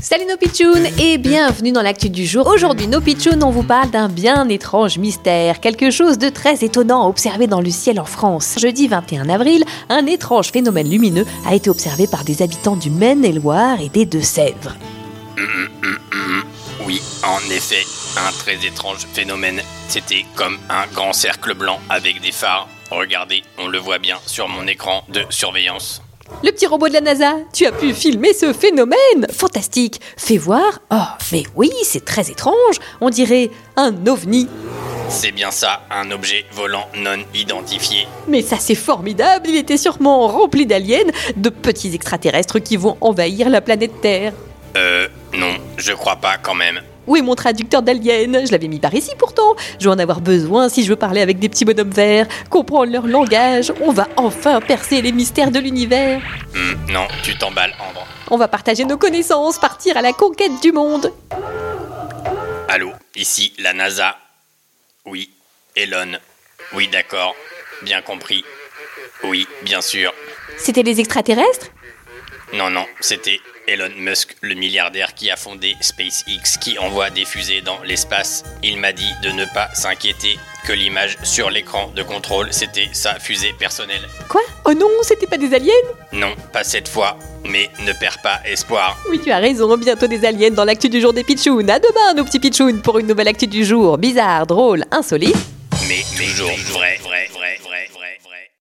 Salut nos pitchouns et bienvenue dans l'actu du jour. Aujourd'hui nos pitchouns, on vous parle d'un bien étrange mystère, quelque chose de très étonnant observé dans le ciel en France. Jeudi 21 avril, un étrange phénomène lumineux a été observé par des habitants du Maine-et-Loire et des Deux-Sèvres. Oui, en effet, un très étrange phénomène. C'était comme un grand cercle blanc avec des phares. Regardez, on le voit bien sur mon écran de surveillance. Le petit robot de la NASA, tu as pu filmer ce phénomène Fantastique Fais voir Oh, mais oui, c'est très étrange On dirait un ovni C'est bien ça, un objet volant non identifié. Mais ça c'est formidable, il était sûrement rempli d'aliens, de petits extraterrestres qui vont envahir la planète Terre. Euh, non, je crois pas quand même. Où est mon traducteur d'aliens Je l'avais mis par ici pourtant. Je vais en avoir besoin si je veux parler avec des petits bonhommes verts, comprendre leur langage. On va enfin percer les mystères de l'univers. Hmm, non, tu t'emballes, Ambre. On va partager nos connaissances, partir à la conquête du monde. Allô, ici la NASA. Oui, Elon. Oui, d'accord. Bien compris. Oui, bien sûr. C'était les extraterrestres? Non, non, c'était Elon Musk, le milliardaire qui a fondé SpaceX, qui envoie des fusées dans l'espace. Il m'a dit de ne pas s'inquiéter, que l'image sur l'écran de contrôle, c'était sa fusée personnelle. Quoi? Oh non, c'était pas des aliens? Non, pas cette fois, mais ne perds pas espoir. Oui, tu as raison, bientôt des aliens dans l'actu du jour des pitchouns. À demain, nos petits pitchouns, pour une nouvelle actu du jour. Bizarre, drôle, insolite. Mais toujours vrai, vrai.